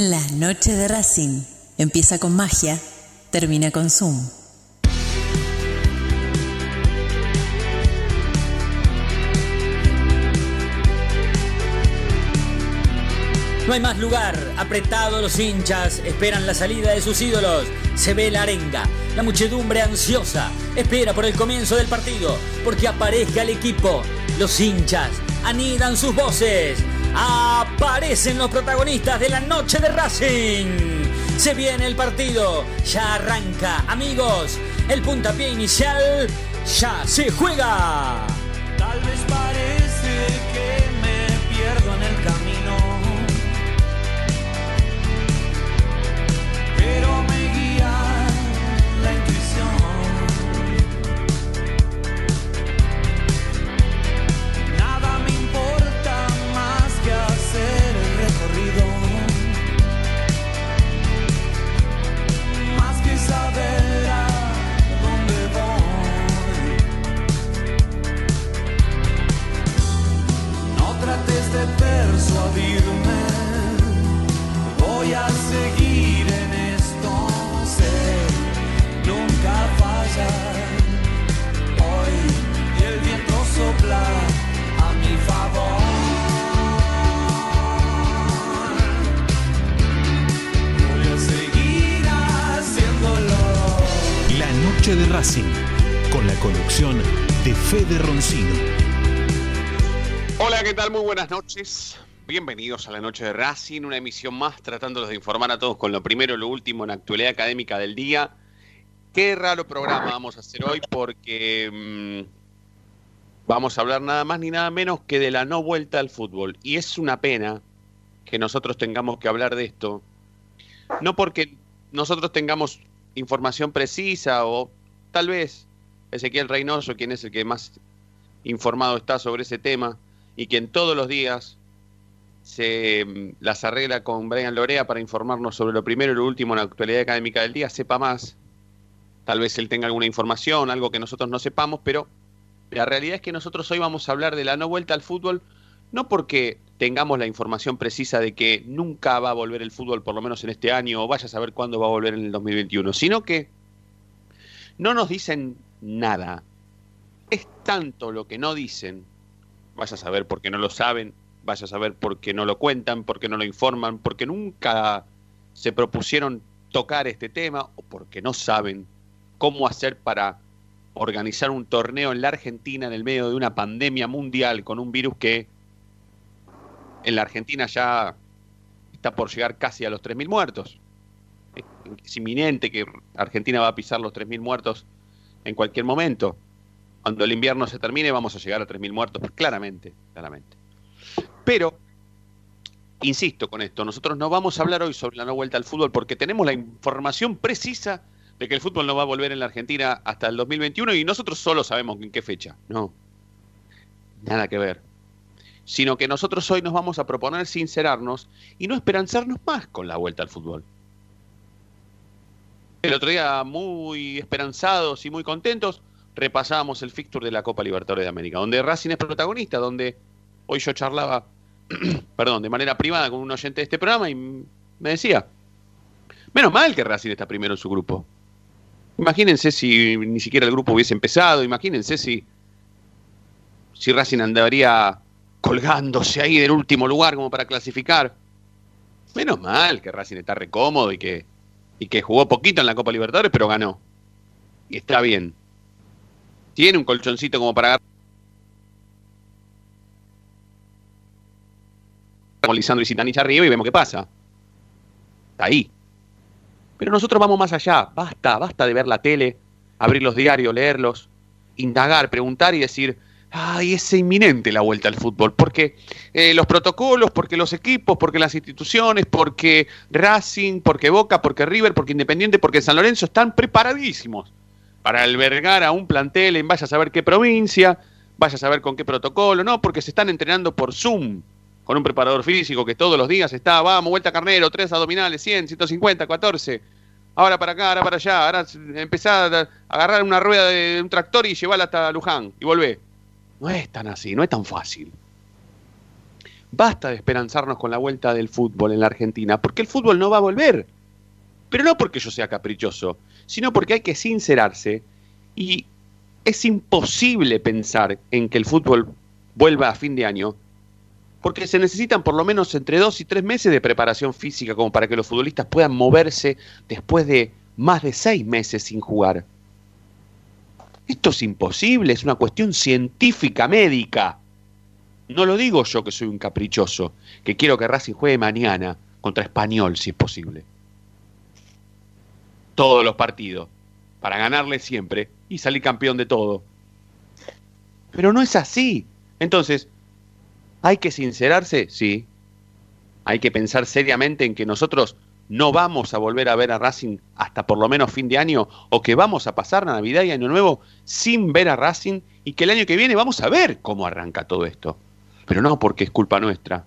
La noche de Racing empieza con magia, termina con Zoom. No hay más lugar, apretado los hinchas, esperan la salida de sus ídolos. Se ve la arenga, la muchedumbre ansiosa, espera por el comienzo del partido, porque aparezca el equipo. Los hinchas anidan sus voces. Aparecen los protagonistas de la noche de Racing. Se viene el partido, ya arranca, amigos. El puntapié inicial ya se juega. Tal vez parece voy a seguir en esto, sé, nunca fallar. Hoy y el viento sopla a mi favor. Voy a seguir haciéndolo. La noche de Racing, con la conducción de Fede Roncino. Hola, ¿qué tal? Muy buenas noches. Bienvenidos a la noche de Racing, una emisión más tratándolos de informar a todos con lo primero lo último en la actualidad académica del día. Qué raro programa vamos a hacer hoy porque mm, vamos a hablar nada más ni nada menos que de la no vuelta al fútbol. Y es una pena que nosotros tengamos que hablar de esto, no porque nosotros tengamos información precisa o tal vez Ezequiel Reynoso, quien es el que más informado está sobre ese tema y quien todos los días se mm, las arregla con Brian Lorea para informarnos sobre lo primero y lo último en la actualidad académica del día, sepa más. Tal vez él tenga alguna información, algo que nosotros no sepamos, pero la realidad es que nosotros hoy vamos a hablar de la no vuelta al fútbol, no porque tengamos la información precisa de que nunca va a volver el fútbol, por lo menos en este año, o vaya a saber cuándo va a volver en el 2021, sino que no nos dicen nada. Es tanto lo que no dicen, vaya a saber por qué no lo saben, vaya a saber por qué no lo cuentan, por qué no lo informan, porque nunca se propusieron tocar este tema o porque no saben cómo hacer para organizar un torneo en la Argentina en el medio de una pandemia mundial con un virus que en la Argentina ya está por llegar casi a los 3.000 muertos. Es inminente que Argentina va a pisar los 3.000 muertos en cualquier momento. Cuando el invierno se termine vamos a llegar a 3.000 muertos, claramente, claramente. Pero, insisto con esto, nosotros no vamos a hablar hoy sobre la no vuelta al fútbol porque tenemos la información precisa de que el fútbol no va a volver en la Argentina hasta el 2021 y nosotros solo sabemos en qué fecha. No, nada que ver. Sino que nosotros hoy nos vamos a proponer sincerarnos y no esperanzarnos más con la vuelta al fútbol. El otro día, muy esperanzados y muy contentos, repasábamos el fixture de la Copa Libertadores de América, donde Racing es protagonista, donde hoy yo charlaba, perdón, de manera privada con un oyente de este programa y me decía, menos mal que Racing está primero en su grupo. Imagínense si ni siquiera el grupo hubiese empezado, imagínense si, si Racing andaría colgándose ahí del último lugar como para clasificar. Menos mal que Racing está recómodo y que, y que jugó poquito en la Copa Libertadores, pero ganó. Y está bien. Tiene un colchoncito como para agarrar. Como Lisandro y Citanich arriba y vemos qué pasa. Está ahí. Pero nosotros vamos más allá. Basta, basta de ver la tele, abrir los diarios, leerlos, indagar, preguntar y decir, ay, es inminente la vuelta al fútbol. Porque eh, los protocolos, porque los equipos, porque las instituciones, porque Racing, porque Boca, porque River, porque Independiente, porque San Lorenzo están preparadísimos para albergar a un plantel en vaya a saber qué provincia, vaya a saber con qué protocolo, no, porque se están entrenando por Zoom con un preparador físico que todos los días está, vamos, vuelta carnero, tres abdominales, 100, 150, 14, ahora para acá, ahora para allá, ahora empezá a agarrar una rueda de un tractor y llevarla hasta Luján y volvé. No es tan así, no es tan fácil. basta de esperanzarnos con la vuelta del fútbol en la Argentina, porque el fútbol no va a volver. Pero no porque yo sea caprichoso, sino porque hay que sincerarse y es imposible pensar en que el fútbol vuelva a fin de año, porque se necesitan por lo menos entre dos y tres meses de preparación física como para que los futbolistas puedan moverse después de más de seis meses sin jugar. Esto es imposible, es una cuestión científica, médica. No lo digo yo que soy un caprichoso, que quiero que Racing juegue mañana contra Español, si es posible. Todos los partidos, para ganarle siempre y salir campeón de todo. Pero no es así. Entonces, ¿hay que sincerarse? Sí. Hay que pensar seriamente en que nosotros no vamos a volver a ver a Racing hasta por lo menos fin de año o que vamos a pasar Navidad y Año Nuevo sin ver a Racing y que el año que viene vamos a ver cómo arranca todo esto. Pero no porque es culpa nuestra,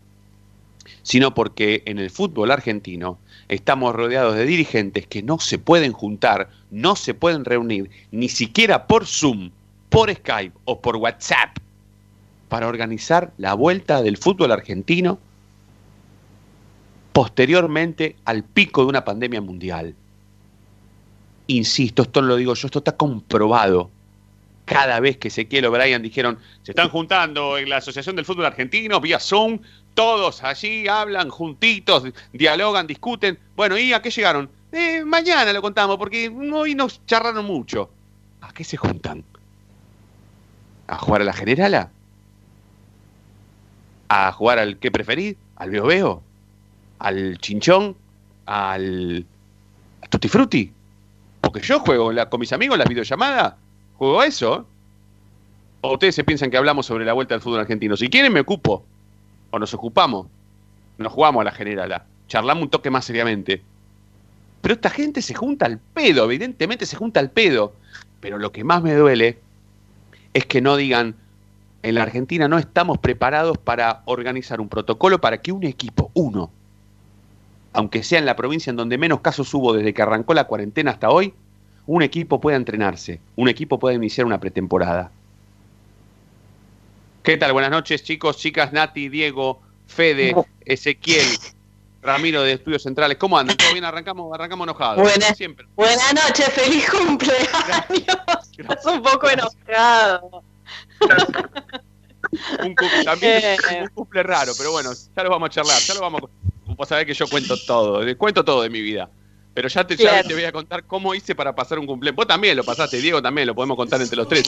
sino porque en el fútbol argentino estamos rodeados de dirigentes que no se pueden juntar, no se pueden reunir, ni siquiera por Zoom, por Skype o por WhatsApp, para organizar la vuelta del fútbol argentino posteriormente al pico de una pandemia mundial. Insisto, esto no lo digo yo, esto está comprobado. Cada vez que Ezequiel o Brian dijeron, se están juntando en la Asociación del Fútbol Argentino vía Zoom, todos allí hablan juntitos, dialogan, discuten. Bueno, ¿y a qué llegaron? Eh, mañana lo contamos, porque hoy nos charraron mucho. ¿A qué se juntan? ¿A jugar a la generala? ¿A jugar al que preferís? ¿Al veo veo? ¿Al chinchón? ¿Al tutti frutti? Porque yo juego con mis amigos la videollamada, juego eso. ¿O ustedes se piensan que hablamos sobre la vuelta del fútbol argentino? Si quieren me ocupo o nos ocupamos, nos jugamos a la generala, charlamos un toque más seriamente. Pero esta gente se junta al pedo, evidentemente se junta al pedo. Pero lo que más me duele es que no digan, en la Argentina no estamos preparados para organizar un protocolo para que un equipo, uno, aunque sea en la provincia en donde menos casos hubo desde que arrancó la cuarentena hasta hoy, un equipo pueda entrenarse, un equipo pueda iniciar una pretemporada. ¿Qué tal? Buenas noches, chicos, chicas, Nati, Diego, Fede, Ezequiel, Ramiro de Estudios Centrales. ¿Cómo andan? ¿Todo bien? Arrancamos, arrancamos enojados. Buenas, buenas noches, feliz cumpleaños. Estás un poco enojado. Un cu- también Eh. un cumple raro, pero bueno, ya lo vamos a charlar, ya lo vamos a... Vos sabés que yo cuento todo, cuento todo de mi vida. Pero ya te, ya te voy a contar cómo hice para pasar un cumpleaños. Vos también lo pasaste, Diego también, lo podemos contar entre los tres.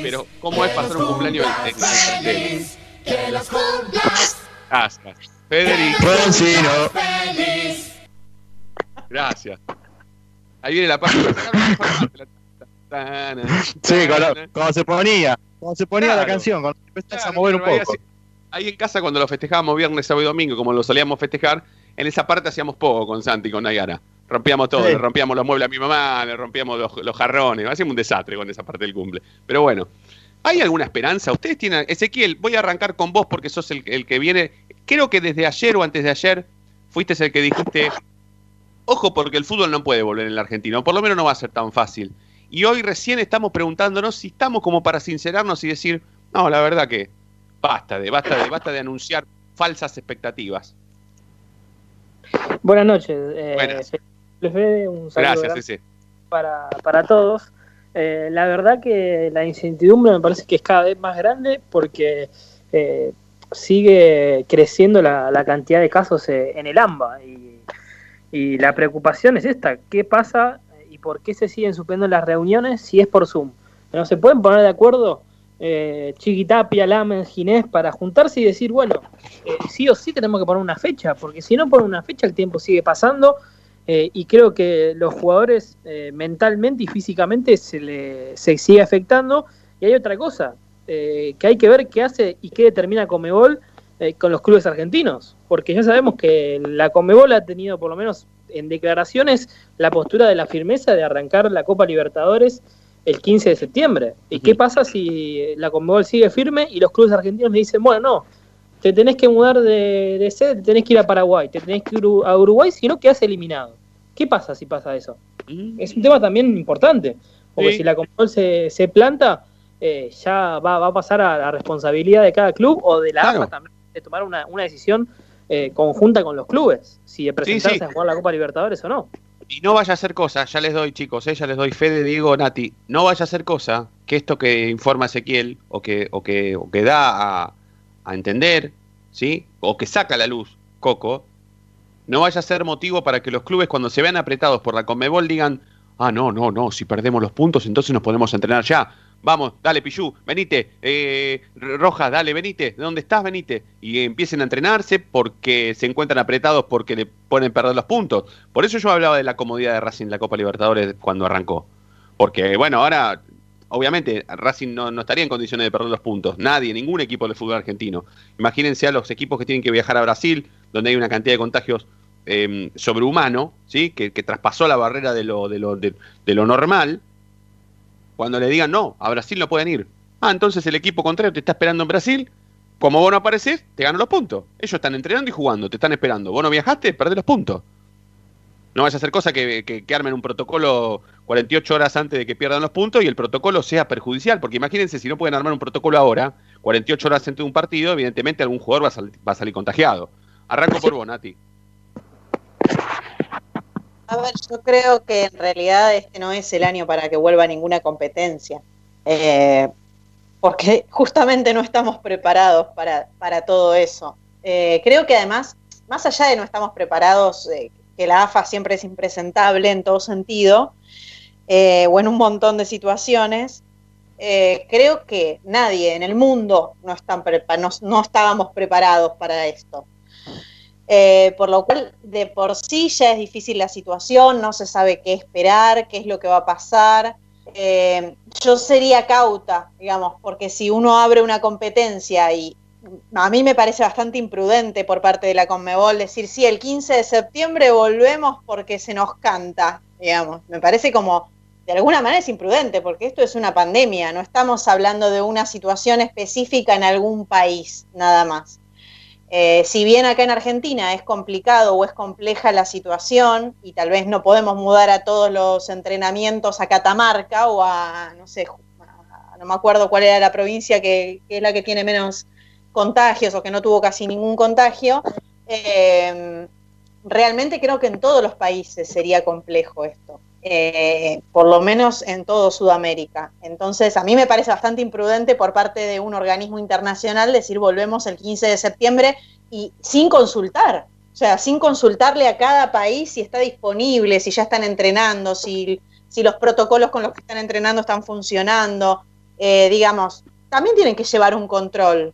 Pero cómo es pasar un cumpleaños en, en- en- Gracias. Federico. Gracias. Ahí viene la Sí, cuando, cuando se ponía, cuando se ponía la canción, cuando empezás a mover un ahí poco. Ahí en casa, cuando lo festejábamos viernes, sábado y domingo, como lo solíamos festejar, en esa parte hacíamos poco con Santi, con Nayara. Rompíamos todo, Sí. le rompíamos los muebles a mi mamá, le rompíamos los, los jarrones, hacíamos un desastre con esa parte del cumple. Pero bueno, ¿hay alguna esperanza? Ustedes tienen. Ezequiel, voy a arrancar con vos porque sos el, el que viene. Creo que desde ayer o antes de ayer fuiste el que dijiste. Ojo, porque el fútbol no puede volver en la Argentina, o por lo menos no va a ser tan fácil. Y hoy recién estamos preguntándonos si estamos como para sincerarnos y decir, no, la verdad que basta de, basta de, basta de anunciar falsas expectativas. Buenas noches. Eh, Buenas. Fede, un saludo Gracias, grande ese. para, para todos. Eh, la verdad que la incertidumbre me parece que es cada vez más grande porque eh, sigue creciendo la, la cantidad de casos eh, en el AMBA y, y la preocupación es esta, ¿qué pasa por qué se siguen suspendiendo las reuniones si es por Zoom? ¿No se pueden poner de acuerdo eh, Chiquitapia, Lamen, Ginés para juntarse y decir, bueno, eh, sí o sí tenemos que poner una fecha, porque si no ponen una fecha el tiempo sigue pasando eh, y creo que los jugadores eh, mentalmente y físicamente se le se sigue afectando. Y hay otra cosa, que hay que ver qué hace y qué determina Comebol con los clubes argentinos, porque ya sabemos que la Comebol ha tenido por lo menos en declaraciones la postura de la firmeza de arrancar la Copa Libertadores el 15 de septiembre. ¿Y qué pasa si la Conmebol sigue firme y los clubes argentinos le dicen, bueno, no, te tenés que mudar de, de sede, te tenés que ir a Paraguay, te tenés que ir a Uruguay, si no quedás eliminado? ¿Qué pasa si pasa eso? Es un tema también importante, porque Sí. si la Conmebol se, se planta, eh, ya va, va a pasar a la responsabilidad de cada club o de la Claro. AFA también de tomar una, una decisión eh, conjunta con los clubes, si de presentarse sí. a jugar la Copa Libertadores o no. Y no vaya a hacer cosa, ya les doy chicos, eh, ya les doy fe de Diego Nati, no vaya a hacer cosa que esto que informa Ezequiel o que, o que, o que da a, a entender, ¿sí? O que saca a la luz Coco, no vaya a ser motivo para que los clubes cuando se vean apretados por la Conmebol digan, ah, no, no, no, si perdemos los puntos entonces nos podemos entrenar ya. Vamos, dale Pichu, venite, eh, Roja, dale, venite, ¿de dónde estás? Venite. Y empiecen a entrenarse porque se encuentran apretados porque le ponen perder los puntos. Por eso yo hablaba de la comodidad de Racing en la Copa Libertadores cuando arrancó. Porque, bueno, ahora, obviamente, Racing no, no estaría en condiciones de perder los puntos. Nadie, ningún equipo del fútbol argentino. Imagínense a los equipos que tienen que viajar a Brasil, donde hay una cantidad de contagios eh, sobrehumano, ¿sí? Que, que, traspasó la barrera de lo, de lo, de, de lo normal cuando le digan no, a Brasil no pueden ir. Ah, entonces el equipo contrario te está esperando en Brasil. Como vos no apareces, te ganan los puntos. Ellos están entrenando y jugando, te están esperando. Vos no viajaste, perdés los puntos. No vayas a hacer cosa que, que, que, armen un protocolo 48 horas antes de que pierdan los puntos y el protocolo sea perjudicial. Porque imagínense, si no pueden armar un protocolo ahora, 48 horas antes de un partido, evidentemente algún jugador va a, sal, va a salir contagiado. Arranco por vos, Nati. A ver, yo creo que en realidad este no es el año para que vuelva ninguna competencia, eh, porque justamente no estamos preparados para, para todo eso. Eh, creo que además, más allá de no estamos preparados, eh, que la AFA siempre es impresentable en todo sentido, o en un montón de situaciones, creo que nadie en el mundo no, están no, no estábamos preparados para esto. Eh, por lo cual de por sí ya es difícil la situación, no se sabe qué esperar, qué es lo que va a pasar. Eh, yo sería cauta, digamos, porque si uno abre una competencia y a mí me parece bastante imprudente por parte de la Conmebol decir, sí, el 15 de septiembre volvemos porque se nos canta, digamos, me parece como, de alguna manera es imprudente, porque esto es una pandemia, no estamos hablando de una situación específica en algún país, nada más. Eh, si bien acá en Argentina es complicado o es compleja la situación y tal vez no podemos mudar a todos los entrenamientos a Catamarca o a, no sé, no me acuerdo cuál era la provincia que, que, es la que tiene menos contagios o que no tuvo casi ningún contagio, eh, realmente creo que en todos los países sería complejo esto. Eh, por lo menos en todo Sudamérica. Entonces, a mí me parece bastante imprudente por parte de un organismo internacional decir volvemos el 15 de septiembre y sin consultar, o sea, sin consultarle a cada país si está disponible, si ya están entrenando, si, si los protocolos con los que están entrenando están funcionando, eh, digamos, también tienen que llevar un control.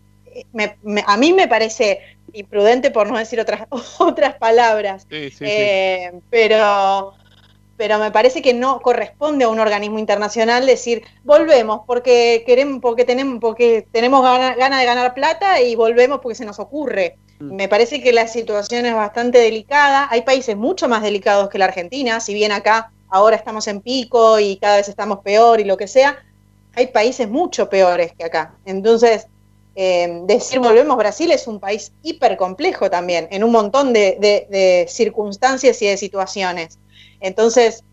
Me, me, a mí me parece imprudente por no decir otras, otras palabras, Sí, sí, eh, pero pero me parece que no corresponde a un organismo internacional decir volvemos porque queremos porque tenemos porque tenemos ganas gana de ganar plata y volvemos porque se nos ocurre. Mm. Me parece que la situación es bastante delicada. Hay países mucho más delicados que la Argentina, si bien acá ahora estamos en pico y cada vez estamos peor y lo que sea, hay países mucho peores que acá. Entonces, eh, decir volvemos Brasil es un país hiper complejo también, en un montón de, de, de circunstancias y de situaciones. Entonces,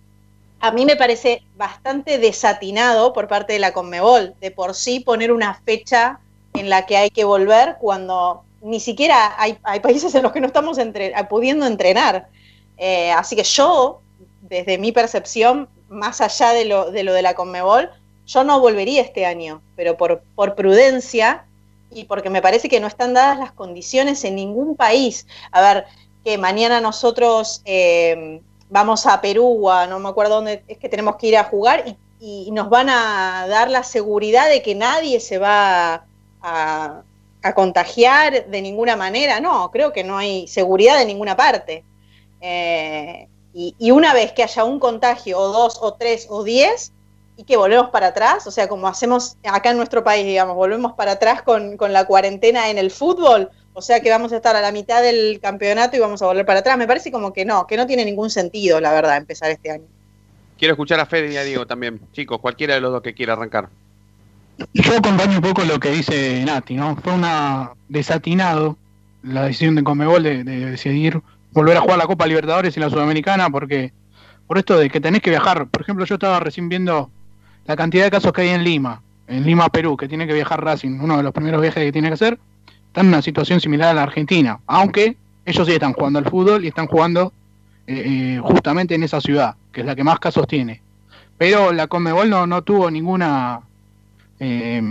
a mí me parece bastante desatinado por parte de la Conmebol, de por sí poner una fecha en la que hay que volver cuando ni siquiera hay, países en los que no estamos entre, pudiendo entrenar. Eh, así que yo, desde mi percepción, más allá de lo de, lo de la Conmebol, yo no volvería este año, pero por, por prudencia y porque me parece que no están dadas las condiciones en ningún país. A ver, que mañana nosotros... Eh, vamos a Perú a no me acuerdo dónde es que tenemos que ir a jugar y, y nos van a dar la seguridad de que nadie se va a, a, contagiar de ninguna manera. No, creo que no hay seguridad de ninguna parte. Eh, y, una vez que haya un contagio, o dos, o tres, o diez, y que volvemos para atrás, o sea, como hacemos acá en nuestro país, digamos, volvemos para atrás con la cuarentena en el fútbol, o sea que vamos a estar a la mitad del campeonato y vamos a volver para atrás. Me parece como que no, que no tiene ningún sentido, la verdad, empezar este año. Quiero escuchar a Fede y a Diego también. Chicos, cualquiera de los dos que quiera arrancar. Yo acompaño un poco lo que dice Nati, ¿no? Fue una desatinado la decisión de Conmebol de, de decidir volver a jugar la Copa Libertadores y la Sudamericana porque por esto de que tenés que viajar. Por ejemplo, yo estaba recién viendo la cantidad de casos que hay en Lima, en Lima, Perú, que tiene que viajar Racing, uno de los primeros viajes que tiene que hacer están en una situación similar a la Argentina, aunque ellos sí están jugando al fútbol y están jugando eh, eh, justamente en esa ciudad, que es la que más casos tiene. Pero la Conmebol no, no tuvo ninguna... eh,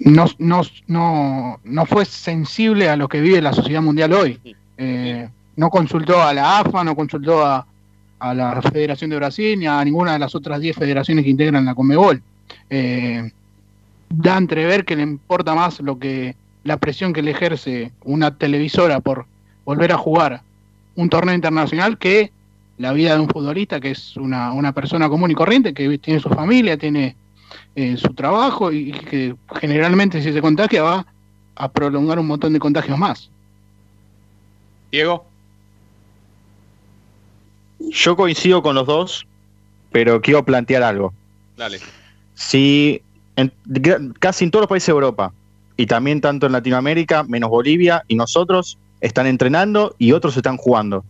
no, no, no, no fue sensible a lo que vive la sociedad mundial hoy. Eh, no consultó a la AFA, no consultó a, a la Federación de Brasil ni a ninguna de las otras 10 federaciones que integran la Conmebol. Eh, da a entrever que le importa más lo que la presión que le ejerce una televisora por volver a jugar un torneo internacional que la vida de un futbolista que es una, una persona común y corriente que tiene su familia, tiene eh, su trabajo y que generalmente si se contagia va a prolongar un montón de contagios más. Diego. Yo coincido con los dos, pero quiero plantear algo. Dale. Si en, casi en todos los países de Europa, y también tanto en Latinoamérica, menos Bolivia y nosotros, están entrenando y otros están jugando.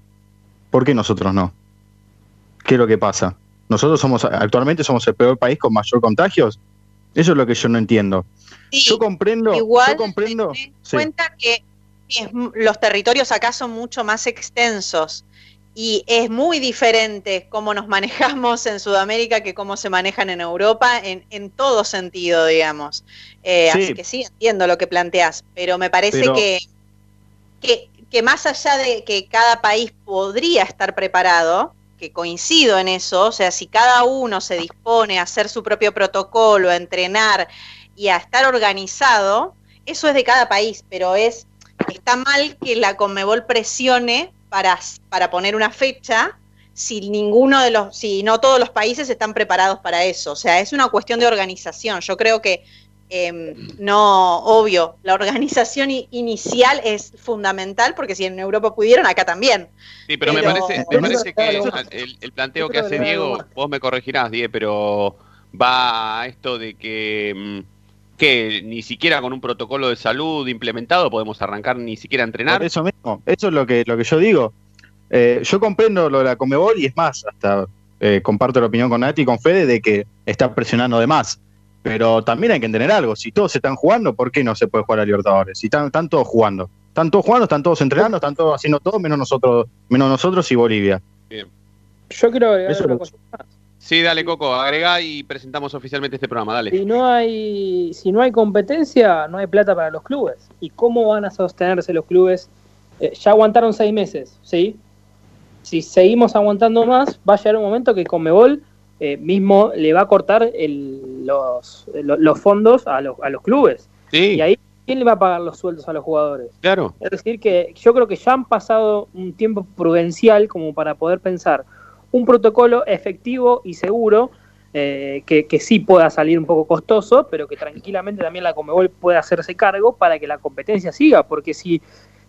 ¿Por qué nosotros no? ¿Qué es lo que pasa? Nosotros somos actualmente somos el peor país con mayor contagios. Eso es lo que yo no entiendo. Sí, Yo comprendo, igual yo comprendo. ten en Sí. cuenta que los territorios acá son mucho más extensos y es muy diferente cómo nos manejamos en Sudamérica que cómo se manejan en Europa en, en todo sentido, digamos. Eh, Sí. Así que sí, entiendo lo que planteas, pero me parece Pero- que, que, que más allá de que cada país podría estar preparado, que coincido en eso, o sea, si cada uno se dispone a hacer su propio protocolo, a entrenar y a estar organizado, eso es de cada país, pero es está mal que la Conmebol presione para, para poner una fecha si ninguno de los, si no todos los países están preparados para eso. O sea, es una cuestión de organización. Yo creo que eh, no, obvio, la organización inicial es fundamental porque si en Europa pudieron, acá también. Sí, pero, me Pero- parece, me parece que el, el planteo que hace Diego, vos me corregirás, Die, pero va a esto de que, mm, que ni siquiera con un protocolo de salud implementado podemos arrancar ni siquiera a entrenar. Por eso mismo, eso es lo que, lo que yo digo. Eh, yo comprendo lo de la Comebol y es más, hasta eh, comparto la opinión con Nati y con Fede de que está presionando de más. Pero también hay que entender algo, si todos están jugando, ¿por qué no se puede jugar a Libertadores? Si están, están todos jugando. Están todos jugando, están todos entrenando, están todos haciendo todo, menos nosotros, menos nosotros y Bolivia. Yo quiero agregar Eso una lo- cosa más. Sí, dale, Coco, agregá y presentamos oficialmente este programa, dale. Si no hay, si no hay competencia, no hay plata para los clubes. ¿Y cómo van a sostenerse los clubes? Eh, ya aguantaron seis meses, ¿sí? Si seguimos aguantando más, va a llegar un momento que Conmebol eh, mismo le va a cortar el- los, lo- los fondos a los, a los clubes. Sí, Y ahí, ¿quién le va a pagar los sueldos a los jugadores? claro. Es decir, que yo creo que ya han pasado un tiempo prudencial como para poder pensar un protocolo efectivo y seguro eh, que, que sí pueda salir un poco costoso, pero que tranquilamente también la Comebol pueda hacerse cargo para que la competencia siga, porque si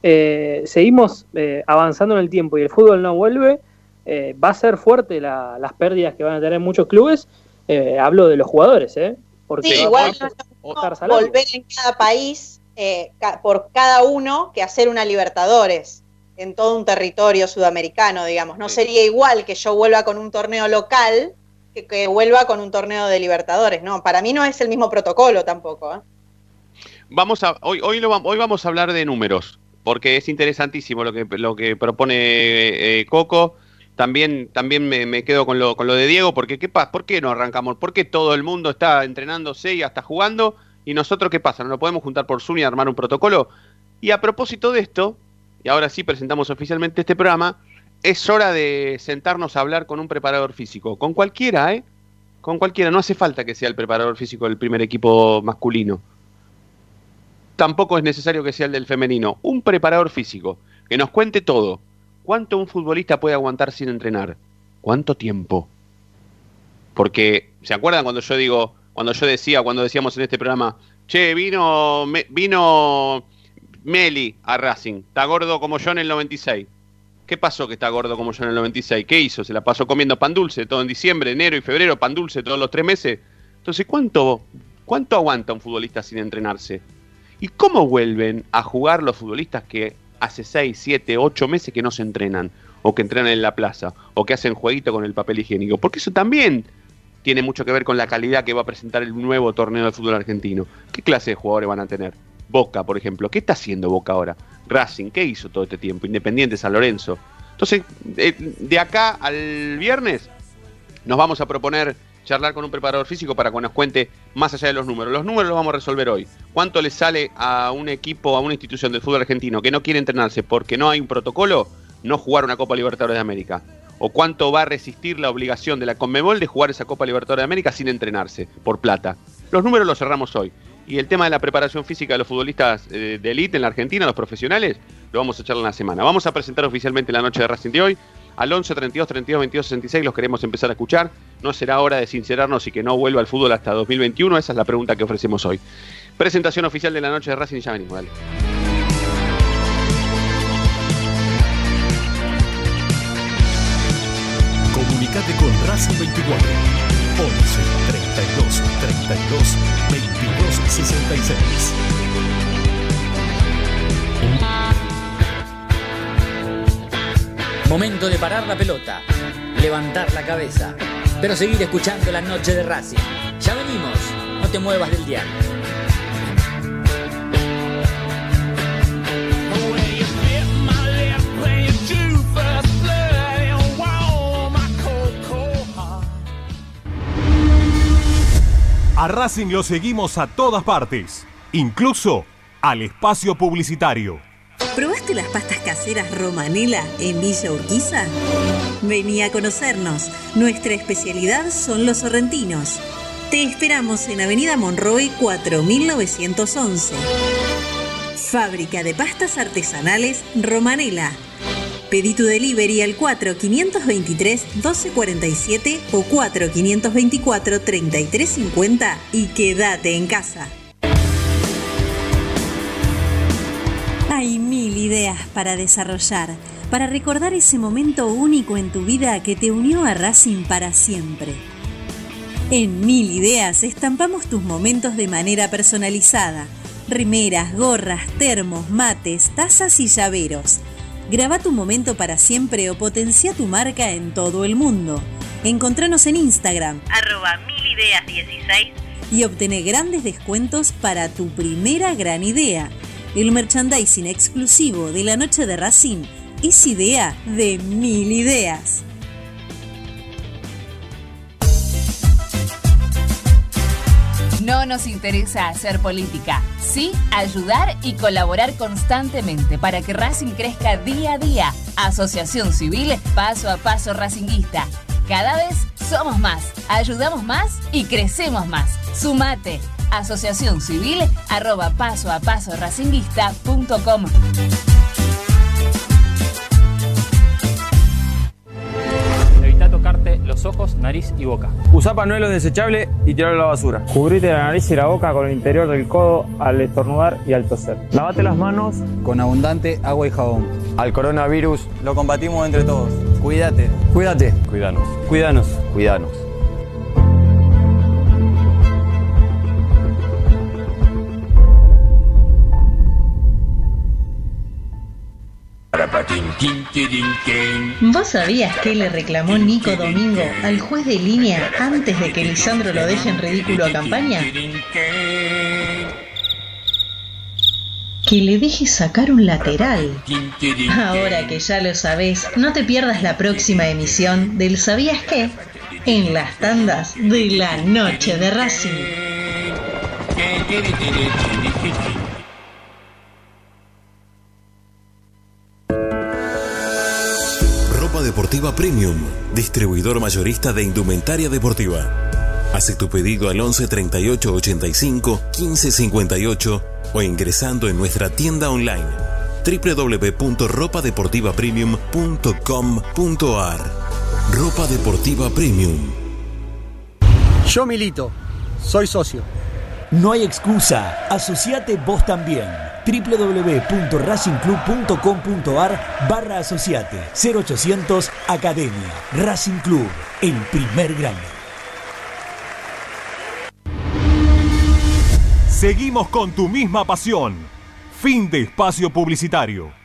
eh, seguimos eh, avanzando en el tiempo y el fútbol no vuelve, eh, va a ser fuerte la- las pérdidas que van a tener muchos clubes. Eh, hablo de los jugadores, ¿eh? Porque Sí, igual no volver en cada país eh, ca- por cada uno que hacer una Libertadores en todo un territorio sudamericano, digamos. No Sí. sería igual que yo vuelva con un torneo local que, que vuelva con un torneo de Libertadores. No, para mí no es el mismo protocolo tampoco. ¿eh? Vamos a, hoy, hoy, lo, hoy vamos a hablar de números, porque es interesantísimo lo que, lo que propone eh, Coco. También, también me, me quedo con lo, con lo de Diego, porque ¿qué pasa? ¿por qué no arrancamos? ¿Por qué todo el mundo está entrenándose y hasta jugando? ¿Y nosotros qué pasa? ¿No nos podemos juntar por Zoom y armar un protocolo? Y a propósito de esto, y ahora sí presentamos oficialmente este programa, es hora de sentarnos a hablar con un preparador físico, con cualquiera, ¿eh? Con cualquiera, no hace falta que sea el preparador físico del primer equipo masculino tampoco es necesario que sea el del femenino. Un preparador físico que nos cuente todo. ¿Cuánto un futbolista puede aguantar sin entrenar? ¿Cuánto tiempo? Porque, ¿se acuerdan cuando yo digo, cuando yo decía, cuando decíamos en este programa, che, vino, me- vino Meli a Racing, está gordo como yo en el 96. ¿Qué pasó que está gordo como yo en el 96? ¿Qué hizo? ¿Se la pasó comiendo pan dulce todo en diciembre, enero y febrero, pan dulce todos los tres meses? Entonces, ¿cuánto, cuánto aguanta un futbolista sin entrenarse? ¿Y cómo vuelven a jugar los futbolistas que hace 6, 7, 8 meses que no se entrenan? O que entrenan en la plaza, o que hacen jueguito con el papel higiénico. Porque eso también tiene mucho que ver con la calidad que va a presentar el nuevo torneo de fútbol argentino. ¿Qué clase de jugadores van a tener? Boca, por ejemplo. ¿Qué está haciendo Boca ahora? Racing, ¿qué hizo todo este tiempo? Independiente, San Lorenzo. Entonces, de, de acá al viernes nos vamos a proponer charlar con un preparador físico para que nos cuente más allá de los números. Los números los vamos a resolver hoy. ¿Cuánto le sale a un equipo, a una institución del fútbol argentino que no quiere entrenarse porque no hay un protocolo, no jugar una Copa Libertadores de América? ¿O cuánto va a resistir la obligación de la Conmebol de jugar esa Copa Libertadores de América sin entrenarse, por plata? Los números los cerramos hoy. Y el tema de la preparación física de los futbolistas eh, de élite en la Argentina, los profesionales, lo vamos a echar en la semana. Vamos a presentar oficialmente la noche de Racing de hoy. Al 11 32 32 22 66 los queremos empezar a escuchar. No será hora de sincerarnos y que no vuelva al fútbol hasta 2021. Esa es la pregunta que ofrecemos hoy. Presentación oficial de la noche de Racing ya venimos. Dale. Comunicate con Racing 24 11 32 32 22 66. Momento de parar la pelota, levantar la cabeza, pero seguir escuchando la noche de Racing. Ya venimos, no te muevas del diario. A Racing lo seguimos a todas partes, incluso al espacio publicitario. ¿Probaste las pastas caseras Romanela en Villa Urquiza? Vení a conocernos. Nuestra especialidad son los sorrentinos. Te esperamos en Avenida Monroy 4911. Fábrica de pastas artesanales Romanela. Pedí tu delivery al 4523-1247 o 4524-3350 y quédate en casa. Hay mil ideas para desarrollar, para recordar ese momento único en tu vida que te unió a Racing para siempre. En Mil Ideas estampamos tus momentos de manera personalizada. Remeras, gorras, termos, mates, tazas y llaveros. Graba tu momento para siempre o potencia tu marca en todo el mundo. Encontranos en Instagram, arroba milideas16 y obtené grandes descuentos para tu primera gran idea. El merchandising exclusivo de la noche de Racing es idea de mil ideas. No nos interesa hacer política, sí ayudar y colaborar constantemente para que Racing crezca día a día. Asociación Civil Paso a Paso Racinguista. Cada vez somos más, ayudamos más y crecemos más. Sumate. Asociación Civil arroba paso a paso racinguista.com. los ojos, nariz y boca. Usa pañuelo desechable y tirarlo a la basura. Cubrite la nariz y la boca con el interior del codo al estornudar y al toser. Lavate las manos con abundante agua y jabón. Al coronavirus lo combatimos entre todos. Cuídate. Cuídate. Cuidanos. Cuídanos. Cuidanos. ¿Vos sabías que le reclamó Nico Domingo al juez de línea antes de que Lisandro lo deje en ridículo a campaña? Que le deje sacar un lateral. Ahora que ya lo sabés, no te pierdas la próxima emisión del ¿Sabías qué? En las tandas de la noche de Racing. Deportiva Premium, distribuidor mayorista de indumentaria deportiva. Hace tu pedido al 11 38 85 15 58 o ingresando en nuestra tienda online www.ropadeportivapremium.com.ar Ropa Deportiva Premium. Yo milito, soy socio. No hay excusa, asociate vos también www.racingclub.com.ar barra asociate 0800 Academia Racing Club, el primer grande. Seguimos con tu misma pasión. Fin de espacio publicitario.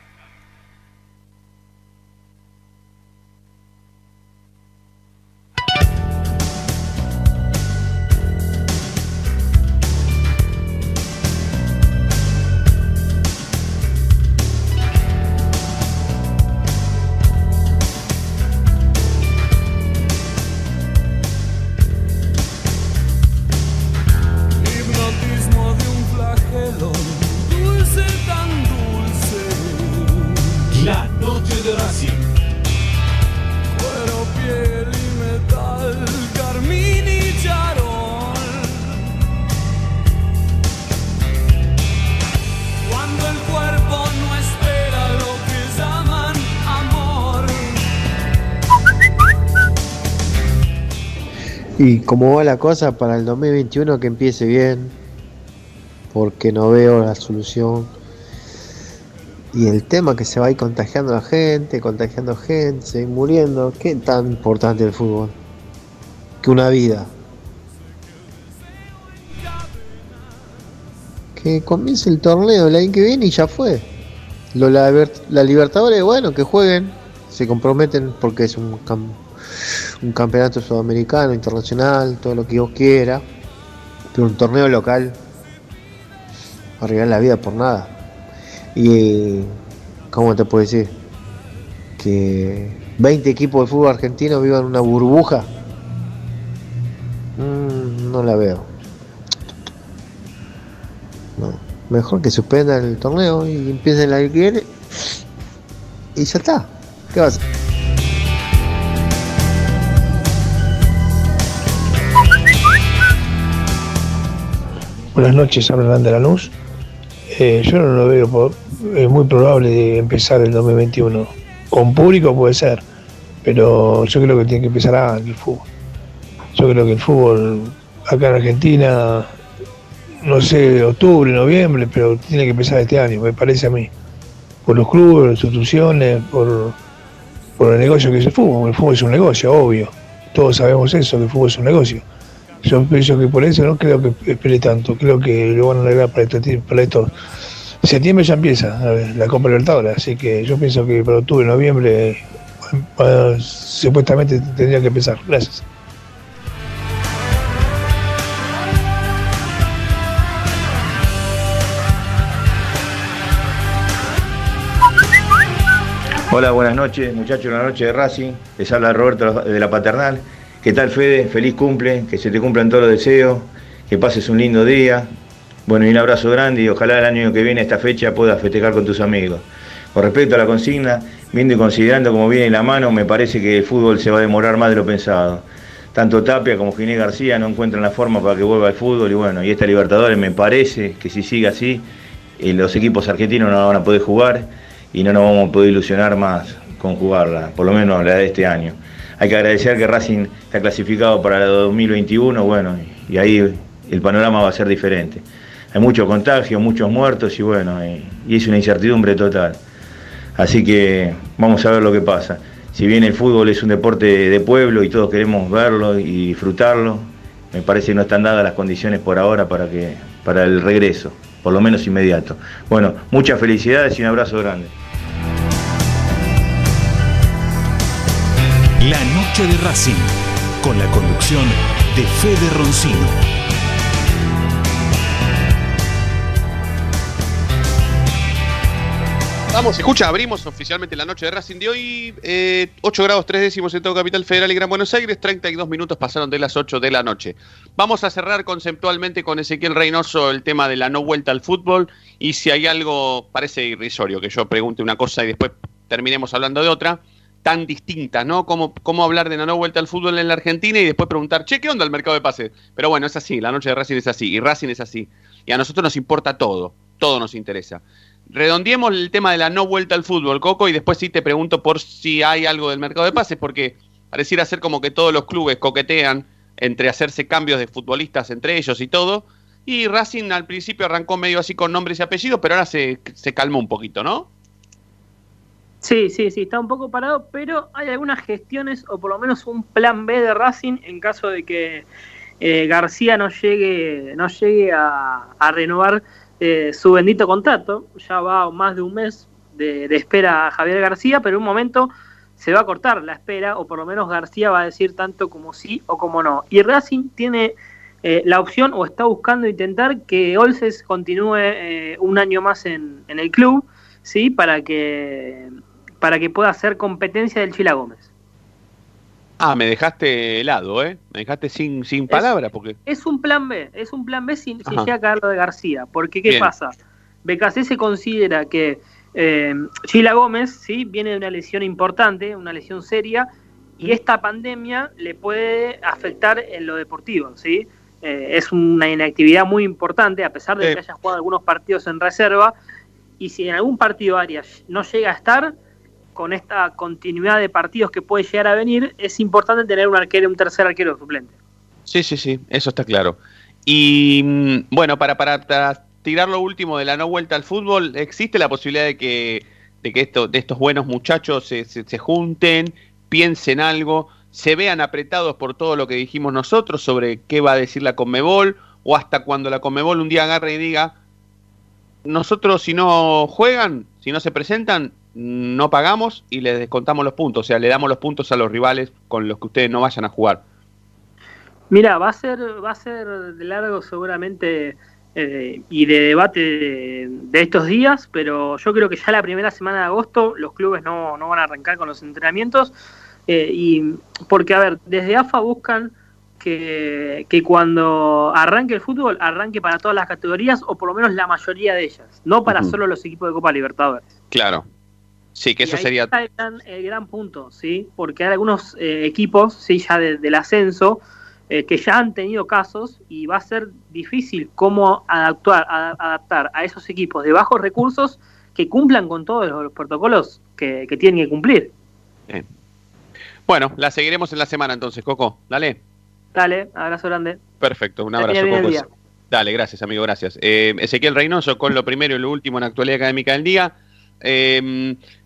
Y como va la cosa para el 2021 que empiece bien, porque no veo la solución. Y el tema que se va a ir contagiando a la gente, contagiando gente, se va muriendo. ¿Qué tan importante el fútbol? Que una vida. Que comience el torneo el año que viene y ya fue. Lo, la, la Libertadores, bueno, que jueguen, se comprometen porque es un, cam- un campeonato sudamericano, internacional, todo lo que Dios quiera. Pero un torneo local, arriesgar la vida por nada. Y, ¿cómo te puedo decir? Que 20 equipos de fútbol argentino vivan una burbuja. Mm, no la veo. Mejor que suspendan el torneo y empiecen la que viene. Y ya está. ¿Qué vas a hacer? Buenas noches, hablan de Lanús. Eh, yo no lo veo, es muy probable de empezar el 2021. Con público puede ser, pero yo creo que tiene que empezar antes el fútbol. Yo creo que el fútbol acá en Argentina, no sé, octubre, noviembre, pero tiene que empezar este año, me parece a mí. Por los clubes, las instituciones, por, por el negocio que es el fútbol. El fútbol es un negocio, obvio. Todos sabemos eso, que el fútbol es un negocio. Yo pienso que por eso no creo que espere tanto, creo que lo van a lograr para, este para esto. Septiembre ya empieza la Copa Libertadores, así que yo pienso que para octubre, noviembre, eh, supuestamente tendría que empezar. Gracias. Hola, buenas noches, muchachos, una noche de Racing. Les habla Roberto de la Paternal. ¿Qué tal, Fede? Feliz cumple, que se te cumplan todos los deseos, que pases un lindo día. Bueno, y un abrazo grande y ojalá el año que viene, esta fecha, puedas festejar con tus amigos. Con respecto a la consigna, viendo y considerando cómo viene la mano, me parece que el fútbol se va a demorar más de lo pensado. Tanto Tapia como Ginés García no encuentran la forma para que vuelva al fútbol y bueno, y esta Libertadores me parece que si sigue así, eh, los equipos argentinos no la van a poder jugar y no nos vamos a poder ilusionar más con jugarla, por lo menos la de este año. Hay que agradecer que Racing está clasificado para la 2021, bueno, y ahí el panorama va a ser diferente. Hay muchos contagios, muchos muertos y bueno, y, y es una incertidumbre total. Así que vamos a ver lo que pasa. Si bien el fútbol es un deporte de pueblo y todos queremos verlo y disfrutarlo, me parece que no están dadas las condiciones por ahora para, que, para el regreso, por lo menos inmediato. Bueno, muchas felicidades y un abrazo grande. La noche de Racing, con la conducción de Fede Roncino. Vamos, escucha, abrimos oficialmente la noche de Racing de hoy. eh, 8 grados 3 décimos en todo Capital Federal y Gran Buenos Aires. 32 minutos pasaron de las 8 de la noche. Vamos a cerrar conceptualmente con Ezequiel Reynoso el tema de la no vuelta al fútbol. Y si hay algo, parece irrisorio que yo pregunte una cosa y después terminemos hablando de otra, tan distinta, ¿no? Cómo, cómo hablar de la no vuelta al fútbol en la Argentina y después preguntar, che, ¿qué onda el mercado de pases? Pero bueno, es así, la noche de Racing es así y Racing es así. Y a nosotros nos importa todo, todo nos interesa. Redondeemos el tema de la no vuelta al fútbol, Coco, y después sí te pregunto por si hay algo del mercado de pases, porque pareciera ser como que todos los clubes coquetean entre hacerse cambios de futbolistas entre ellos y todo. Y Racing al principio arrancó medio así con nombres y apellidos, pero ahora se, se calmó un poquito, ¿no? Sí, sí, sí, está un poco parado, pero hay algunas gestiones o por lo menos un plan B de Racing en caso de que eh, García no llegue, no llegue a, renovar eh, su bendito contrato. Ya va más de un mes de, de espera a Javier García, pero en un momento se va a cortar la espera, o por lo menos García va a decir tanto como sí o como no. Y Racing tiene eh, la opción o está buscando intentar que Olses continúe eh, un año más en, en el club, ¿sí? Para que, para que pueda hacer competencia del Chila Gómez. Ah, me dejaste helado, ¿eh? Me dejaste sin, sin palabras, porque... Es un plan B, es un plan B sin, sin llega a caer lo de García. Porque, ¿qué Bien. pasa? BKC se considera que Eh, Sheila Gómez, ¿sí? Viene de una lesión importante, una lesión seria, y esta pandemia le puede afectar en lo deportivo, ¿sí? Eh, es una inactividad muy importante, a pesar de que haya jugado algunos partidos en reserva, y si en algún partido Arias no llega a estar, con esta continuidad de partidos que puede llegar a venir, es importante tener un arquero, un tercer arquero suplente. Sí, sí, sí, eso está claro. Y mm, bueno, para, para, tirar lo último de la no vuelta al fútbol, ¿existe la posibilidad de que, de que esto, de estos buenos muchachos se, se, se junten, piensen algo, se vean apretados por todo lo que dijimos nosotros sobre qué va a decir la Conmebol, o hasta cuando la Conmebol un día agarre y diga, nosotros si no juegan, si no se presentan, no pagamos y les descontamos los puntos, o sea, le damos los puntos a los rivales con los que ustedes no vayan a jugar. Mira, va a ser, va a ser de largo seguramente eh, y de debate de, de, estos días, pero yo creo que ya la primera semana de agosto los clubes no, no van a arrancar con los entrenamientos. Eh, y porque, a ver, desde AFA buscan que, que, cuando arranque el fútbol, arranque para todas las categorías o por lo menos la mayoría de ellas, no para uh -huh. solo los equipos de Copa Libertadores. Claro. Sí, que y eso ahí sería. Está el, gran, el gran punto, ¿sí? Porque hay algunos eh, equipos, sí, ya de, del ascenso, eh, que ya han tenido casos y va a ser difícil cómo adaptar, adaptar a esos equipos de bajos recursos que cumplan con todos los, protocolos que, que, tienen que cumplir. Bien. Bueno, la seguiremos en la semana entonces, Coco. Dale. Dale, abrazo grande. Perfecto, un abrazo, Coco. Dale, gracias, amigo, gracias. Eh, Ezequiel Reynoso con lo primero y lo último en actualidad académica del día.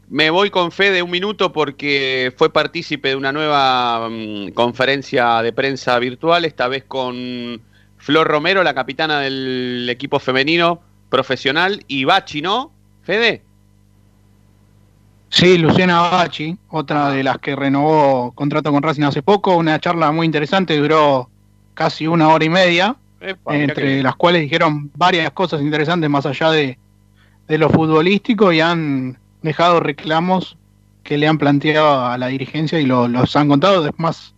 Me voy con fe de un minuto porque fue partícipe de una nueva um, conferencia de prensa virtual, esta vez con Flor Romero, la capitana del equipo femenino profesional, y Bachi, ¿no? Fede. Sí, Luciana Bachi, otra de las que renovó contrato con Racing hace poco, una charla muy interesante, duró casi una hora y media, Epa, entre las cuales dijeron varias cosas interesantes más allá de, de lo futbolístico y han dejado reclamos que le han planteado a la dirigencia y lo, los han contado. Más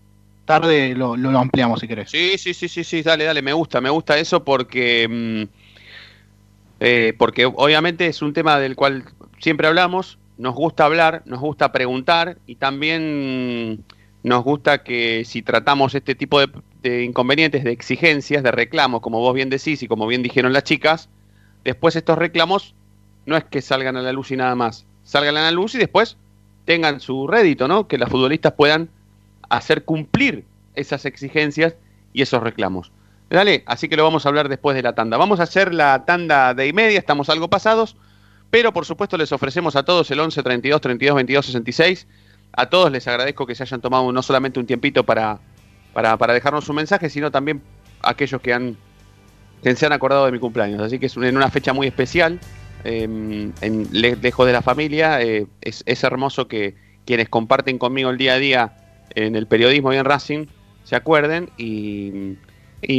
tarde lo, ampliamos si querés. Sí, sí, sí, sí, sí, dale, dale, me gusta, me gusta eso porque, mmm, eh, porque obviamente es un tema del cual siempre hablamos, nos gusta hablar, nos gusta preguntar y también nos gusta que si tratamos este tipo de, de inconvenientes, de exigencias, de reclamos, como vos bien decís y como bien dijeron las chicas, después estos reclamos no es que salgan a la luz y nada más, salgan a la luz y después tengan su rédito, ¿no? Que las futbolistas puedan hacer cumplir esas exigencias y esos reclamos. Dale, así que lo vamos a hablar después de la tanda. Vamos a hacer la tanda de y media, estamos algo pasados, pero por supuesto les ofrecemos a todos el 11 32 32 22 66. A todos les agradezco que se hayan tomado no solamente un tiempito para, para, para dejarnos un mensaje, sino también aquellos que han que se han acordado de mi cumpleaños. Así que es en una fecha muy especial eh, en, lejos de la familia. Eh, es, hermoso que quienes comparten conmigo el día a día en el periodismo y en Racing se acuerden y,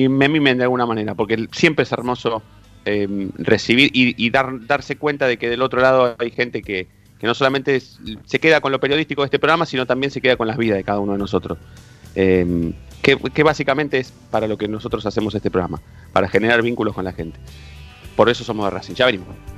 me mimen de alguna manera, porque siempre es hermoso eh, recibir y, dar, darse cuenta de que del otro lado hay gente que, no solamente se queda con lo periodístico de este programa, sino también se queda con las vidas de cada uno de nosotros. Eh, que, que básicamente es para lo que nosotros hacemos este programa, para generar vínculos con la gente. Por eso somos de Racing. Ya venimos.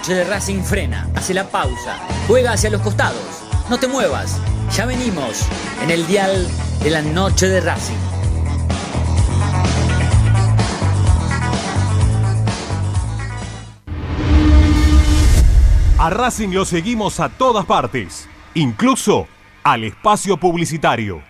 Noche de Racing frena, hace la pausa, juega hacia los costados. No te muevas, ya venimos en el dial de la noche de Racing. A Racing lo seguimos a todas partes, incluso al espacio publicitario.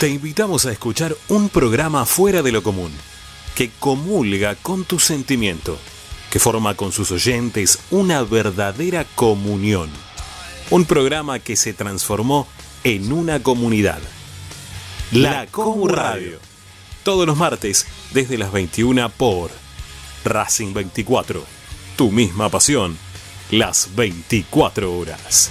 Te invitamos a escuchar un programa fuera de lo común, que comulga con tu sentimiento, que forma con sus oyentes una verdadera comunión. Un programa que se transformó en una comunidad. La Comu Radio. Todos los martes desde las 21 por Racing 24. Tu misma pasión. Las 24 horas.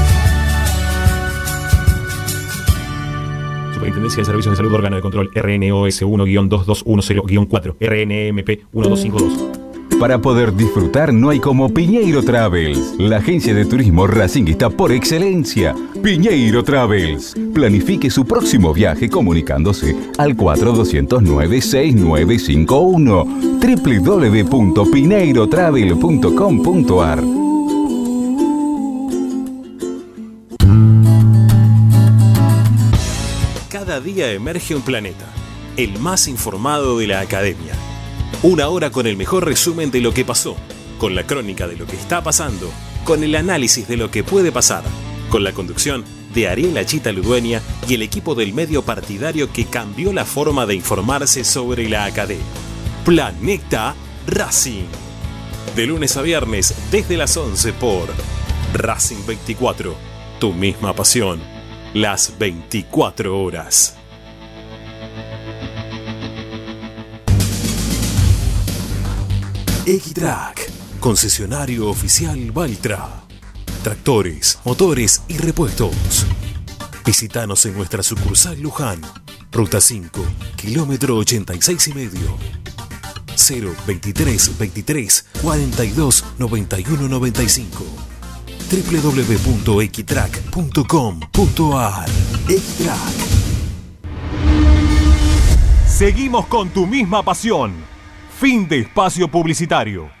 Superintendencia de Servicios de Salud Órgano de Control RNOS 1-2210-4 RNMP 1252 Para poder disfrutar no hay como Piñeiro Travels, la agencia de turismo racinguista por excelencia. Piñeiro Travels. Planifique su próximo viaje comunicándose al 4209-6951 www.pineirotravel.com.ar emerge un planeta, el más informado de la academia. Una hora con el mejor resumen de lo que pasó, con la crónica de lo que está pasando, con el análisis de lo que puede pasar, con la conducción de Ariel Chita Ludueña y el equipo del medio partidario que cambió la forma de informarse sobre la academia. Planeta Racing. De lunes a viernes desde las 11 por Racing 24. Tu misma pasión. Las 24 horas. Equitrack, concesionario oficial Valtra. Tractores, motores y repuestos. Visítanos en nuestra sucursal Luján, ruta 5, kilómetro 86 y medio. 023 23 42 91 95 www.equitrack.com.ar Equitrack Seguimos con tu misma pasión. Fin de espacio publicitario.